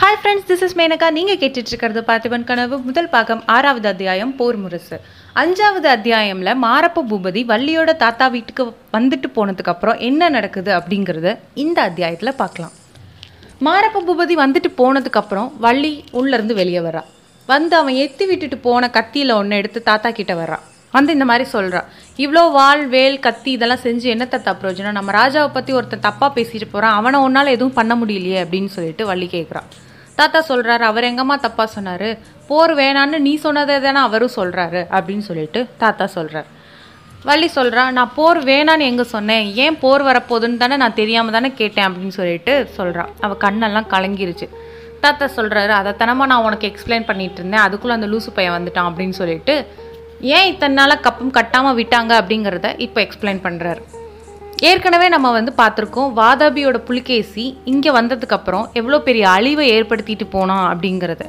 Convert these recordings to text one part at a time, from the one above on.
Hi friends this is Menaka நீங்கள் கேட்டுட்ருக்கிறது பார்த்திபன் கனவு. முதல் பாகம் ஆறாவது அத்தியாயம் போர் முரசு. அஞ்சாவது அத்தியாயமில் மாரப்ப பூபதி வள்ளியோட தாத்தா வீட்டுக்கு வந்துட்டு போனதுக்கப்புறம் என்ன நடக்குது அப்படிங்கிறத இந்த அத்தியாயத்தில் பார்க்கலாம். மாரப்ப பூபதி வந்துட்டு போனதுக்கப்புறம் வள்ளி உள்ளேருந்து வெளியே வரா. வந்து அவன் எத்தி விட்டுட்டு போன கத்தியில் ஒன்று எடுத்து தாத்தா கிட்ட வர்றான் வந்து இந்த மாதிரி சொல்கிறான் இவ்வளோ வாள் வேல் கத்தி இதெல்லாம் செஞ்சு என்னத்த தத்தா பிரயோஜனம்? நம்ம ராஜாவை பற்றி ஒருத்தன் தப்பாக பேசிட்டு போகிறான் அவனை ஒன்றால் எதுவும் பண்ண முடியலையே அப்படின்னு சொல்லிட்டு வள்ளி கேட்குறான் தாத்தா சொல்கிறாரு அவர் எங்கம்மா தப்பா சொன்னாரு? போர் வேணான்னு நீ சொன்னதே தானே அவரும் சொல்கிறாரு அப்படின்னு சொல்லிட்டு தாத்தா சொல்கிறார் வள்ளி சொல்கிறா நான் போர் வேணான்னு எங்கே சொன்னேன்? ஏன் போர் வரப்போகுதுன்னு தானே நான் தெரியாமல் தானே கேட்டேன் அப்படின்னு சொல்லிட்டு சொல்கிறான் அவள் கண்ணெல்லாம் கலங்கிருச்சு. தாத்தா சொல்கிறாரு அதைத்தனமா நான் உனக்கு எக்ஸ்பிளைன் பண்ணிட்டு இருந்தேன் அதுக்குள்ளே அந்த லூசு பையன் வந்துட்டான் அப்படின்னு சொல்லிட்டு ஏன் இத்தனை நாளாக கப்பம் கட்டாமல் விட்டாங்க அப்படிங்கிறத இப்போ எக்ஸ்பிளைன் பண்ணுறாரு ஏற்கனவே நம்ம வந்து பார்த்துருக்கோம் வாதாபியோட புலிகேசி இங்கே வந்ததுக்கப்புறம் எவ்வளோ பெரிய அழிவை ஏற்படுத்திட்டு போனான் அப்படிங்கிறத.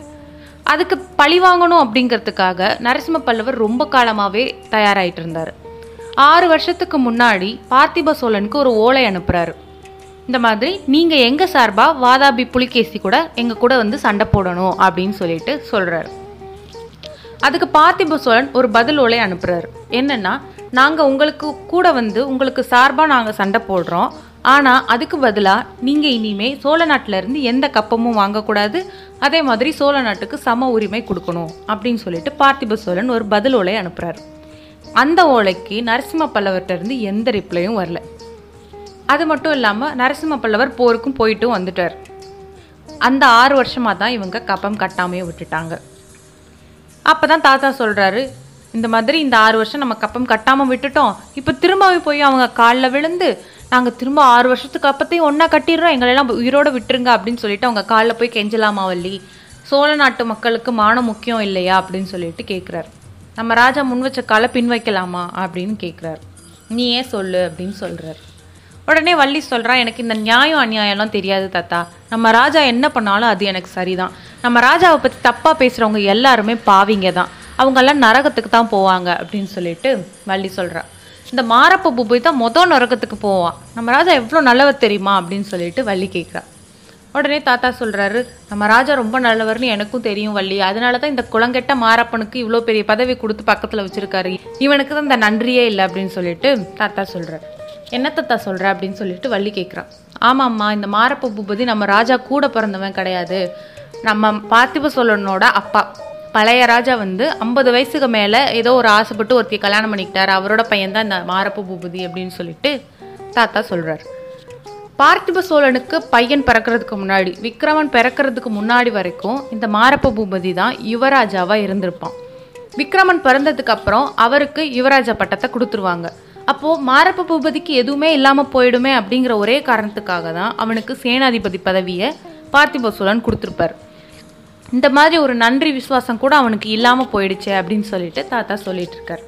அதுக்கு பழி வாங்கணும் அப்படிங்கிறதுக்காக நரசிம்ம பல்லவர் ரொம்ப காலமாகவே தயாராகிட்டு இருந்தார். ஆறு வருஷத்துக்கு முன்னாடி பார்த்திப சோழனுக்கு ஒரு ஓலை அனுப்புகிறாரு இந்த மாதிரி நீங்கள் எங்கள் சார்பாக வாதாபி புலிகேசி கூட எங்கள் கூட வந்து சண்டை போடணும் அப்படின்னு சொல்லிட்டு சொல்கிறாரு அதுக்கு பார்த்திப சோழன் ஒரு பதில் ஓலை அனுப்புகிறாரு என்னென்னா நாங்கள் உங்களுக்கு கூட வந்து உங்களுக்கு சார்பாக நாங்கள் சண்டை போடுறோம். ஆனால் அதுக்கு பதிலாக நீங்கள் இனிமே சோழ நாட்டிலேருந்து எந்த கப்பமும் வாங்கக்கூடாது. அதே மாதிரி சோழ நாட்டுக்கு சம உரிமை கொடுக்கணும் அப்படின்னு சொல்லிட்டு பார்த்திப சோழன் ஒரு பதில் ஓலை அனுப்புகிறார் அந்த ஓலைக்கு நரசிம்ம பல்லவர்கிட்டருந்து எந்த ரிப்ளையும் வரல. அது மட்டும் இல்லாமல் நரசிம்ம பல்லவர் போருக்கும் போயிட்டும் வந்துட்டார். அந்த ஆறு வருஷமாக தான் இவங்க கப்பம் கட்டாமையே விட்டுட்டாங்க. அப்போ தான் தாத்தா சொல்கிறாரு இந்த மாதிரி இந்த ஆறு வருஷம் நம்ம கப்பம் கட்டாமல் விட்டுட்டோம். இப்போ திரும்பவே போய் அவங்க காலில் விழுந்து நாங்கள் திரும்ப ஆறு வருஷத்துக்கு அப்பத்தையும் ஒன்றா கட்டிடுறோம். எங்களெல்லாம் உயிரோடு விட்டுருங்க அப்படின்னு சொல்லிட்டு அவங்க காலில் போய் கெஞ்சலாமா வள்ளி? சோழ நாட்டு மக்களுக்கு மானம் முக்கியம் இல்லையா? அப்படின்னு சொல்லிட்டு கேட்குறாரு நம்ம ராஜா முன் வச்ச காலை பின் வைக்கலாமா அப்படின்னு கேட்குறாரு நீ ஏன் சொல்லு? அப்படின்னு சொல்கிறார் உடனே வள்ளி சொல்கிறான் எனக்கு இந்த நியாயம் அநியாயம்லாம் தெரியாது தாத்தா. நம்ம ராஜா என்ன பண்ணாலும் அது எனக்கு சரிதான். நம்ம ராஜாவை பற்றி தப்பாக பேசுகிறவங்க எல்லாருமே பாவிங்க தான். அவங்கெல்லாம் நரகத்துக்கு தான் போவாங்க அப்படின்னு சொல்லிட்டு வள்ளி சொல்றா. இந்த மாரப்ப பூபை தான் மொதல் நரகத்துக்கு போவான். நம்ம ராஜா எவ்வளோ நல்லவர் தெரியுமா அப்படின்னு சொல்லிட்டு வள்ளி கேட்குறா உடனே தாத்தா சொல்கிறாரு நம்ம ராஜா ரொம்ப நல்லவர்னு எனக்கும் தெரியும் வள்ளி. அதனால தான் இந்த குளங்கெட்ட மாரப்பனுக்கு இவ்வளோ பெரிய பதவி கொடுத்து பக்கத்தில் வச்சிருக்காரு. இவனுக்கு தான் இந்த நன்றியே இல்லை அப்படின்னு சொல்லிட்டு தாத்தா சொல்கிறார் என்ன தாத்தா சொல்கிற அப்படின்னு சொல்லிட்டு வள்ளி கேட்குறான் ஆமாம்மா இந்த மாரப்ப பூபதி நம்ம ராஜா கூட பிறந்தவன் கிடையாது. நம்ம பார்த்திப சோழனோட அப்பா. பழைய ராஜா வந்து ஐம்பது வயசுக்கு மேலே ஏதோ ஒரு ஆசைப்பட்டு ஒருத்தி கல்யாணம் பண்ணிக்கிட்டார். அவரோட பையன் தான் இந்த மாரப்ப பூபதி அப்படின்னு சொல்லிட்டு தாத்தா சொல்கிறார் பார்த்திப சோழனுக்கு பையன் பிறக்கிறதுக்கு முன்னாடி விக்ரமன் பிறக்கிறதுக்கு முன்னாடி வரைக்கும் இந்த மாரப்ப பூபதி தான் யுவராஜாவாக இருந்திருப்பான். விக்ரமன் பிறந்ததுக்கு அப்புறம் அவருக்கு யுவராஜா பட்டத்தை கொடுத்துருவாங்க. அப்போது மாரப்ப பூபதிக்கு எதுவுமே இல்லாமல் போயிடுமே அப்படிங்கிற ஒரே காரணத்துக்காக தான் அவனுக்கு சேனாதிபதி பதவியை பார்த்திப சோழன் கொடுத்துருப்பார். இந்த மாதிரி ஒரு நன்றி விசுவாசம் கூட அவனுக்கு இல்லாமல் போயிடுச்சே அப்படின்னு சொல்லிட்டு தாத்தா சொல்லிட்டு இருக்கார்.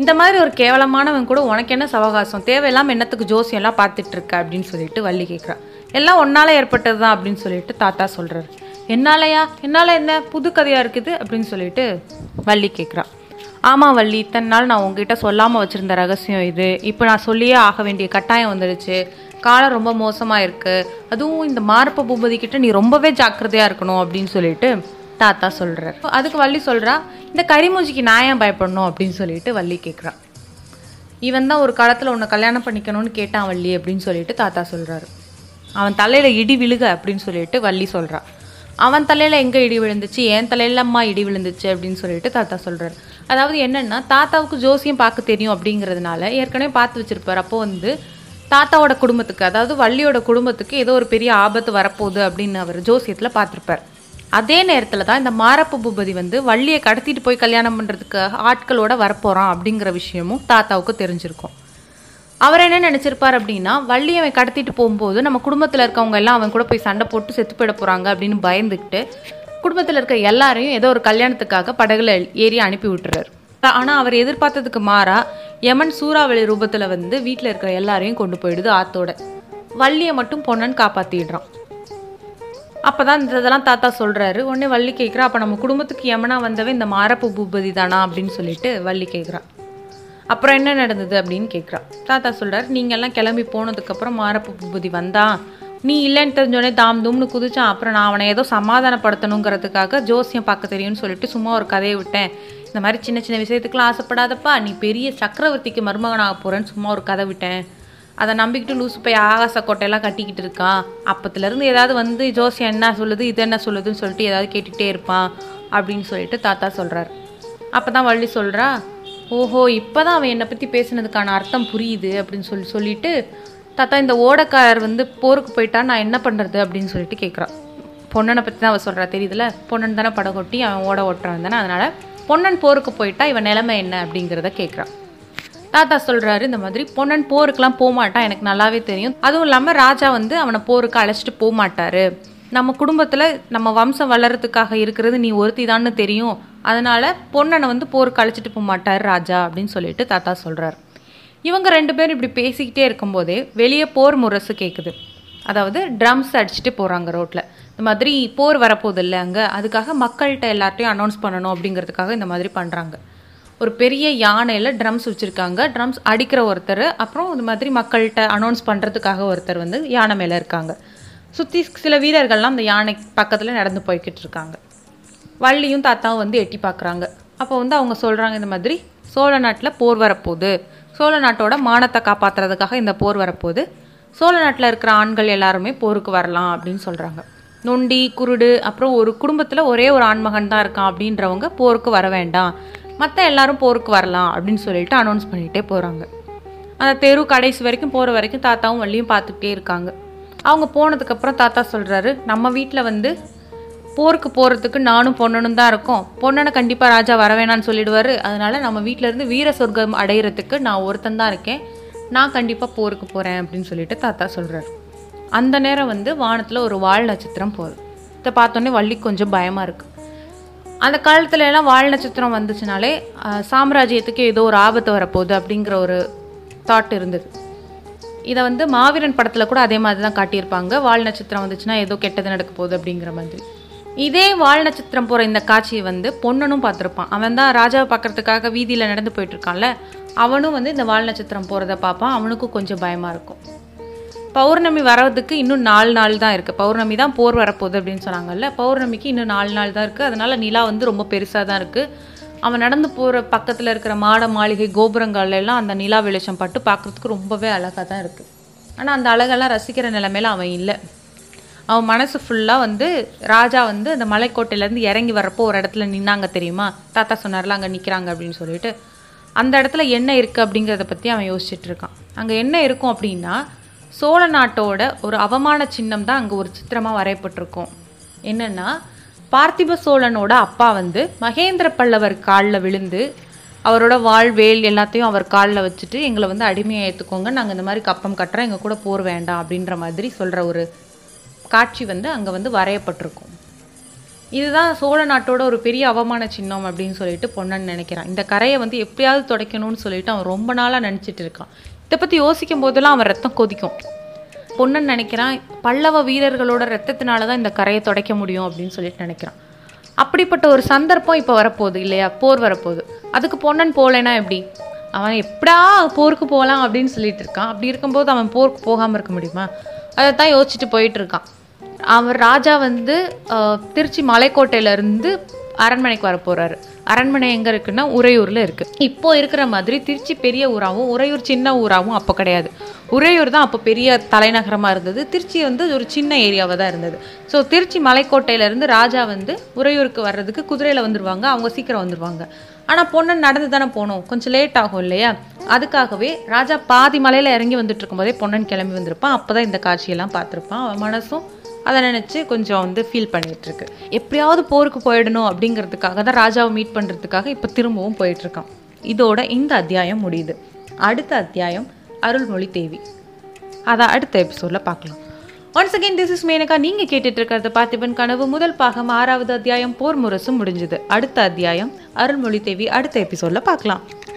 இந்த மாதிரி ஒரு கேவலமானவன் கூட உனக்கு என்ன சவகாசம்? தேவையில்லாமல் என்னத்துக்கு ஜோசியம்லாம் பார்த்துட்டு இருக்க அப்படின்னு சொல்லிட்டு வள்ளி கேட்குறான் எல்லாம் ஒன்னால் ஏற்பட்டது தான் அப்படின்னு சொல்லிட்டு தாத்தா சொல்கிறார் என்னாலயா? என்னால் என்ன? புது கதையாக இருக்குது அப்படின்னு சொல்லிட்டு வள்ளி கேட்குறான் ஆமாம் வள்ளி இத்தனை நாள் நான் உங்ககிட்ட சொல்லாமல் வச்சுருந்த ரகசியம் இது. இப்போ நான் சொல்லியே ஆக வேண்டிய கட்டாயம் வந்துடுச்சு. காலம் ரொம்ப மோசமாக இருக்குது அதுவும் இந்த மாரப்ப பூபதி கிட்ட நீ ரொம்பவே ஜாக்கிரதையாக இருக்கணும் அப்படின்னு சொல்லிட்டு தாத்தா சொல்கிறார் அதுக்கு வள்ளி சொல்கிறா இந்த கரிமூஞ்சிக்கு நான் ஏன் பயப்படணும்? அப்படின்னு சொல்லிட்டு வள்ளி கேட்குறா இவன் தான் ஒரு காலத்தில் உன்னை கல்யாணம் பண்ணிக்கணும்னு கேட்டான் வள்ளி அப்படின்னு சொல்லிட்டு தாத்தா சொல்கிறாரு அவன் தலையில் இடி விழுக அப்படின்னு சொல்லிட்டு வள்ளி சொல்கிறான் அவன் தலையில் எங்கே இடி விழுந்துச்சு? என் தலையிலம்மா இடி விழுந்துச்சு அப்படின்னு சொல்லிட்டு தாத்தா சொல்கிறார் அதாவது என்னென்னா தாத்தாவுக்கு ஜோசியம் பார்க்க தெரியும் அப்படிங்கிறதுனால ஏற்கனவே பார்த்து வச்சுருப்பார். அப்போ வந்து தாத்தாவோட குடும்பத்துக்கு அதாவது வள்ளியோட குடும்பத்துக்கு ஏதோ ஒரு பெரிய ஆபத்து வரப்போகுது அப்படின்னு அவர் ஜோசியத்தில் பார்த்துருப்பார். அதே நேரத்தில் தான் இந்த மாரப்ப பூபதி வந்து வள்ளியை கடத்திட்டு போய் கல்யாணம் பண்ணுறதுக்கு ஆட்களோட வரப்போகிறான் அப்படிங்கிற விஷயமும் தாத்தாவுக்கு தெரிஞ்சிருக்கும். அவர் என்ன நினச்சிருப்பார் அப்படின்னா வள்ளி அவன் கடத்திட்டு போகும்போது நம்ம குடும்பத்தில் இருக்கவங்க எல்லாம் அவன் கூட போய் சண்டை போட்டு செத்து போயிட போகிறாங்க அப்படின்னு பயந்துக்கிட்டு குடும்பத்தில் இருக்க எல்லாரையும் ஏதோ ஒரு கல்யாணத்துக்காக படகுல ஏறி அனுப்பி விட்டுறாரு. ஆனால் அவர் எதிர்பார்த்ததுக்கு மாறாக யமன் சூறாவளி ரூபத்தில் வந்து வீட்டில் இருக்கிற எல்லாரையும் கொண்டு போயிடுது ஆத்தோட. வள்ளியை மட்டும் பொண்ணன்னு காப்பாற்றிடுறான் அப்பதான் இந்த இதெல்லாம் தாத்தா சொல்கிறாரு உடனே வள்ளி கேட்குறா அப்போ நம்ம குடும்பத்துக்கு யமனா வந்தவன் இந்த மாரப்பு பூபதி தானா? அப்படின்னு சொல்லிட்டு வள்ளி கேட்குறா அப்புறம் என்ன நடந்தது அப்படின்னு கேட்குறா தாத்தா சொல்கிறார் நீங்கள்லாம் கிளம்பி போனதுக்கப்புறம் மாரப்பு பூபதி வந்தான் நீ இல்லைன்னு தெரிஞ்சோடனே தாம் தூம்னு குதிச்சான். அப்புறம் நான் அவனை ஏதோ சமாதானப்படுத்தணுங்கிறதுக்காக ஜோசியம் பார்க்க தெரியும்னு சொல்லிட்டு சும்மா ஒரு கதையை விட்டேன். இந்த மாதிரி சின்ன சின்ன விஷயத்துக்குலாம் ஆசைப்படாதப்பா. நீ பெரிய சக்கரவர்த்திக்கு மருமகனாக போகிறேன்னு சும்மா ஒரு கதை விட்டேன். அதை நம்பிக்கிட்டு லூசு போய் ஆகாச கோட்டையெல்லாம் கட்டிக்கிட்டு இருக்கான் அப்பத்துலேருந்து ஏதாவது வந்து ஜோசியம் என்ன சொல்லுது இது என்ன சொல்லுதுன்னு சொல்லிட்டு ஏதாவது கேட்டுகிட்டே இருப்பான் அப்படின்னு சொல்லிட்டு தாத்தா சொல்கிறார் அப்போ தான் வள்ளி சொல்கிறா ஓஹோ இப்போ தான் அவன் என்னை பற்றி பேசுனதுக்கான அர்த்தம் புரியுது அப்படின்னு சொல்லி சொல்லிட்டு தாத்தா இந்த ஓடக்காரர் வந்து போருக்கு போயிட்டா நான் என்ன பண்ணுறது அப்படின்னு சொல்லிட்டு கேட்குறான் பொண்ணனை பற்றி தான் அவள் சொல்கிறா தெரியுதுல? பொண்ணன் தானே படகொட்டி அவன் ஓட ஓட்டுறான் தானே அதனால் பொன்னன் போருக்கு போயிட்டா இவன் நிலைமை என்ன அப்படிங்கிறத கேட்குறான் தாத்தா சொல்கிறாரு இந்த மாதிரி பொன்னன் போருக்கெலாம் போகமாட்டான் எனக்கு நல்லாவே தெரியும். அதுவும் இல்லாமல் ராஜா வந்து அவனை போருக்கு அழைச்சிட்டு போகமாட்டார் நம்ம குடும்பத்தில் நம்ம வம்சம் வளர்கிறதுக்காக இருக்கிறது நீ ஒருத்தி தான்னு தெரியும். அதனால் பொன்னனை வந்து போருக்கு அழைச்சிட்டு போக மாட்டார் ராஜா அப்படின்னு சொல்லிட்டு தாத்தா சொல்கிறார் இவங்க ரெண்டு பேரும் இப்படி பேசிக்கிட்டே இருக்கும்போதே வெளியே போர் முரசு கேட்குது அதாவது ட்ரம்ஸ் அடிச்சுட்டு போகிறாங்க ரோட்டில் இந்த மாதிரி போர் வரப்போகுது இல்லை அங்கே. அதுக்காக மக்கள்கிட்ட எல்லார்ட்டையும் அனௌன்ஸ் பண்ணணும் அப்படிங்கிறதுக்காக இந்த மாதிரி பண்ணுறாங்க ஒரு பெரிய யானையில் ட்ரம்ஸ் வச்சுருக்காங்க. ட்ரம்ஸ் அடிக்கிற ஒருத்தர் அப்புறம் இந்த மாதிரி மக்கள்கிட்ட அனௌன்ஸ் பண்ணுறதுக்காக ஒருத்தர் வந்து யானை மேலே இருக்காங்க. சுற்றி சில வீரர்கள்லாம் அந்த யானை பக்கத்தில் நடந்து போய்கிட்டு இருக்காங்க. வள்ளியும் தாத்தாவும் வந்து எட்டி பார்க்குறாங்க அப்போ வந்து அவங்க சொல்கிறாங்க இந்த மாதிரி சோழ நாட்டில் போர் வரப்போகுது. சோழ நாட்டோட மானத்தை காப்பாற்றுறதுக்காக இந்த போர் வரப்போகுது. சோழ நாட்டில் இருக்கிற ஆண்கள் எல்லாருமே போருக்கு வரலாம் அப்படின்னு சொல்கிறாங்க நொண்டி குருடு அப்புறம் ஒரு குடும்பத்தில் ஒரே ஒரு ஆண்மகன் தான் இருக்கான் அப்படின்றவங்க போருக்கு வர வேண்டாம். மற்ற எல்லாரும் போருக்கு வரலாம் அப்படின்னு சொல்லிட்டு அனௌன்ஸ் பண்ணிகிட்டே போகிறாங்க அந்த தெரு கடைசி வரைக்கும் போகிற வரைக்கும் தாத்தாவும் வள்ளியும் பார்த்துக்கிட்டே இருக்காங்க. அவங்க போனதுக்கப்புறம் தாத்தா சொல்கிறாரு நம்ம வீட்டில் வந்து போருக்கு போகிறதுக்கு நானும் பொண்ணனும் தான் இருக்கோம். பொண்ணனை கண்டிப்பாக ராஜா வரவேணான்னு சொல்லிடுவார். அதனால் நம்ம வீட்டில் இருந்து வீர சொர்க்கம் அடையிறதுக்கு நான் ஒருத்தன் தான் இருக்கேன். நான் கண்டிப்பாக போருக்கு போகிறேன் அப்படின்னு சொல்லிட்டு தாத்தா சொல்கிறாரு அந்த நேரம் வந்து வானத்தில் ஒரு வால் நட்சத்திரம் போகுது. இதை பார்த்தோன்னே வள்ளி கொஞ்சம் பயமாக இருக்குது அந்த காலத்துல எல்லாம் வால் நட்சத்திரம் வந்துச்சுனாலே சாம்ராஜ்யத்துக்கு ஏதோ ஒரு ஆபத்து வரப்போகுது அப்படிங்கிற ஒரு தாட் இருந்தது. இதை வந்து மாவீரன் படத்தில் கூட அதே மாதிரி தான் காட்டியிருப்பாங்க. வால் நட்சத்திரம் வந்துச்சுன்னா ஏதோ கெட்டது நடக்க போகுது அப்படிங்கிற மாதிரி. இதே வால் நட்சத்திரம் போகிற இந்த காட்சியை வந்து பொன்னனும் பார்த்துருப்பான். அவன் தான் ராஜாவை பார்க்குறதுக்காக வீதியில் நடந்து போயிட்டு இருக்கான்ல அவனும் வந்து இந்த வால் நட்சத்திரம் போகிறத பார்ப்பான் அவனுக்கும் கொஞ்சம் பயமாக இருக்கும். பௌர்ணமி வர்றதுக்கு இன்னும் நாலு நாள் தான் இருக்குது பௌர்ணமி தான் போர் வரப்போகுது அப்படின்னு சொன்னாங்கல்ல? பௌர்ணமிக்கு இன்னும் நாலு நாள் தான் இருக்குது அதனால் நிலா வந்து ரொம்ப பெருசாக தான் இருக்குது அவன் நடந்து போகிற பக்கத்தில் இருக்கிற மாட மாளிகை கோபுரங்கள்லாம் எல்லாம் அந்த நிலா வெளிச்சம் பட்டு பார்க்குறதுக்கு ரொம்பவே அழகாக தான் இருக்குது ஆனால் அந்த அழகெல்லாம் ரசிக்கிற நிலைமையில அவன் இல்லை. அவன் மனசு ஃபுல்லாக வந்து ராஜா வந்து அந்த மலைக்கோட்டையிலேருந்து இறங்கி வரப்போ ஒரு இடத்துல நின்னாங்க தெரியுமா? தாத்தா சொன்னார்ல அங்கே நிற்கிறாங்க அப்படின்னு சொல்லிட்டு. அந்த இடத்துல என்ன இருக்குது அப்படிங்கிறத பற்றி அவன் யோசிச்சுட்டு இருக்கான். அங்கே என்ன இருக்கும் அப்படின்னா சோழ நாட்டோட ஒரு அவமான சின்னம் தான் அங்கே ஒரு சித்திரமாக வரையப்பட்டிருக்கும். என்னென்னா பார்த்திப சோழனோட அப்பா வந்து மகேந்திர பல்லவர் காலில் விழுந்து அவரோட வாழ்வேல் எல்லாத்தையும் அவர் காலில் வச்சுட்டு எங்களை வந்து அடிமையை ஏற்றுக்கோங்க நாங்கள் இந்த மாதிரி கப்பம் கட்டுறோம் எங்கள் கூட போர் வேண்டாம் அப்படின்ற மாதிரி சொல்கிற ஒரு காட்சி வந்து அங்கே வந்து வரையப்பட்டிருக்கும். இதுதான் சோழ நாட்டோட ஒரு பெரிய அவமான சின்னம் அப்படின்னு சொல்லிட்டு பொன்னன் நினைக்கிறான். இந்த கரையை வந்து எப்படியாவது துடைக்கணும்னு சொல்லிட்டு அவன் ரொம்ப நாளாக நினச்சிட்டு இருக்கான். இதை பற்றி யோசிக்கும் போதெல்லாம் அவன் ரத்தம் கொதிக்கும். பொன்னன் நினைக்கிறான் பல்லவ வீரர்களோட ரத்தத்தினால தான் இந்த கரையை துடைக்க முடியும் அப்படின்னு சொல்லிட்டு நினைக்கிறான். அப்படிப்பட்ட ஒரு சந்தர்ப்பம் இப்போ வரப்போகுது இல்லையா? போர் வரப்போகுது. அதுக்கு பொன்னன் போகலைன்னா எப்படி? அவன் எப்படா போருக்கு போகலாம் அப்படின்னு சொல்லிட்டு இருக்கான். அப்படி இருக்கும்போது அவன் போருக்கு போகாமல் இருக்க முடியுமா? அதை தான் யோசிச்சுட்டு போயிட்டு இருக்கான். அவர் ராஜா வந்து திருச்சி மலைக்கோட்டையிலேருந்து அரண்மனைக்கு வர போகிறாரு அரண்மனை எங்கே இருக்குன்னா உறையூரில் இருக்குது இப்போ இருக்கிற மாதிரி திருச்சி பெரிய ஊராகவும் உறையூர் சின்ன ஊராகவும் அப்போ கிடையாது. உறையூர் தான் அப்போ பெரிய தலைநகரமாக இருந்தது. திருச்சி வந்து ஒரு சின்ன ஏரியாவாக தான் இருந்தது. ஸோ திருச்சி மலைக்கோட்டையிலேருந்து ராஜா வந்து உறையூருக்கு வர்றதுக்கு குதிரையில் வந்துடுவாங்க அவங்க சீக்கிரம் வந்துடுவாங்க ஆனால் பொண்ணு நடந்து தானே போகணும். கொஞ்சம் லேட் ஆகும் இல்லையா? அதுக்காகவே ராஜா பாதி மலையில் இறங்கி வந்துட்டு இருக்கும்போதே பொண்ணன் கிளம்பி வந்திருப்பான். அப்போ தான் இந்த காட்சியெல்லாம் பார்த்துருப்பான். அவன் மனசும் அதை நினச்சி கொஞ்சம் வந்து ஃபீல் பண்ணிகிட்ருக்கு எப்படியாவது போருக்கு போயிடணும் அப்படிங்கிறதுக்காக தான் ராஜாவை மீட் பண்ணுறதுக்காக இப்போ திரும்பவும் போயிட்டுருக்கான். இதோட இந்த அத்தியாயம் முடியுது. அடுத்த அத்தியாயம் அருள்மொழி தேவி. அதை அடுத்த எபிசோடில் பார்க்கலாம் once again this is Menaka நீங்கள் கேட்டுட்டு இருக்கிறது பார்த்திபன் கனவு. முதல் பாகம் ஆறாவது அத்தியாயம் போர் முரசும் முடிஞ்சுது. அடுத்த அத்தியாயம் அருள்மொழி தேவி. அடுத்த எபிசோடில் பார்க்கலாம்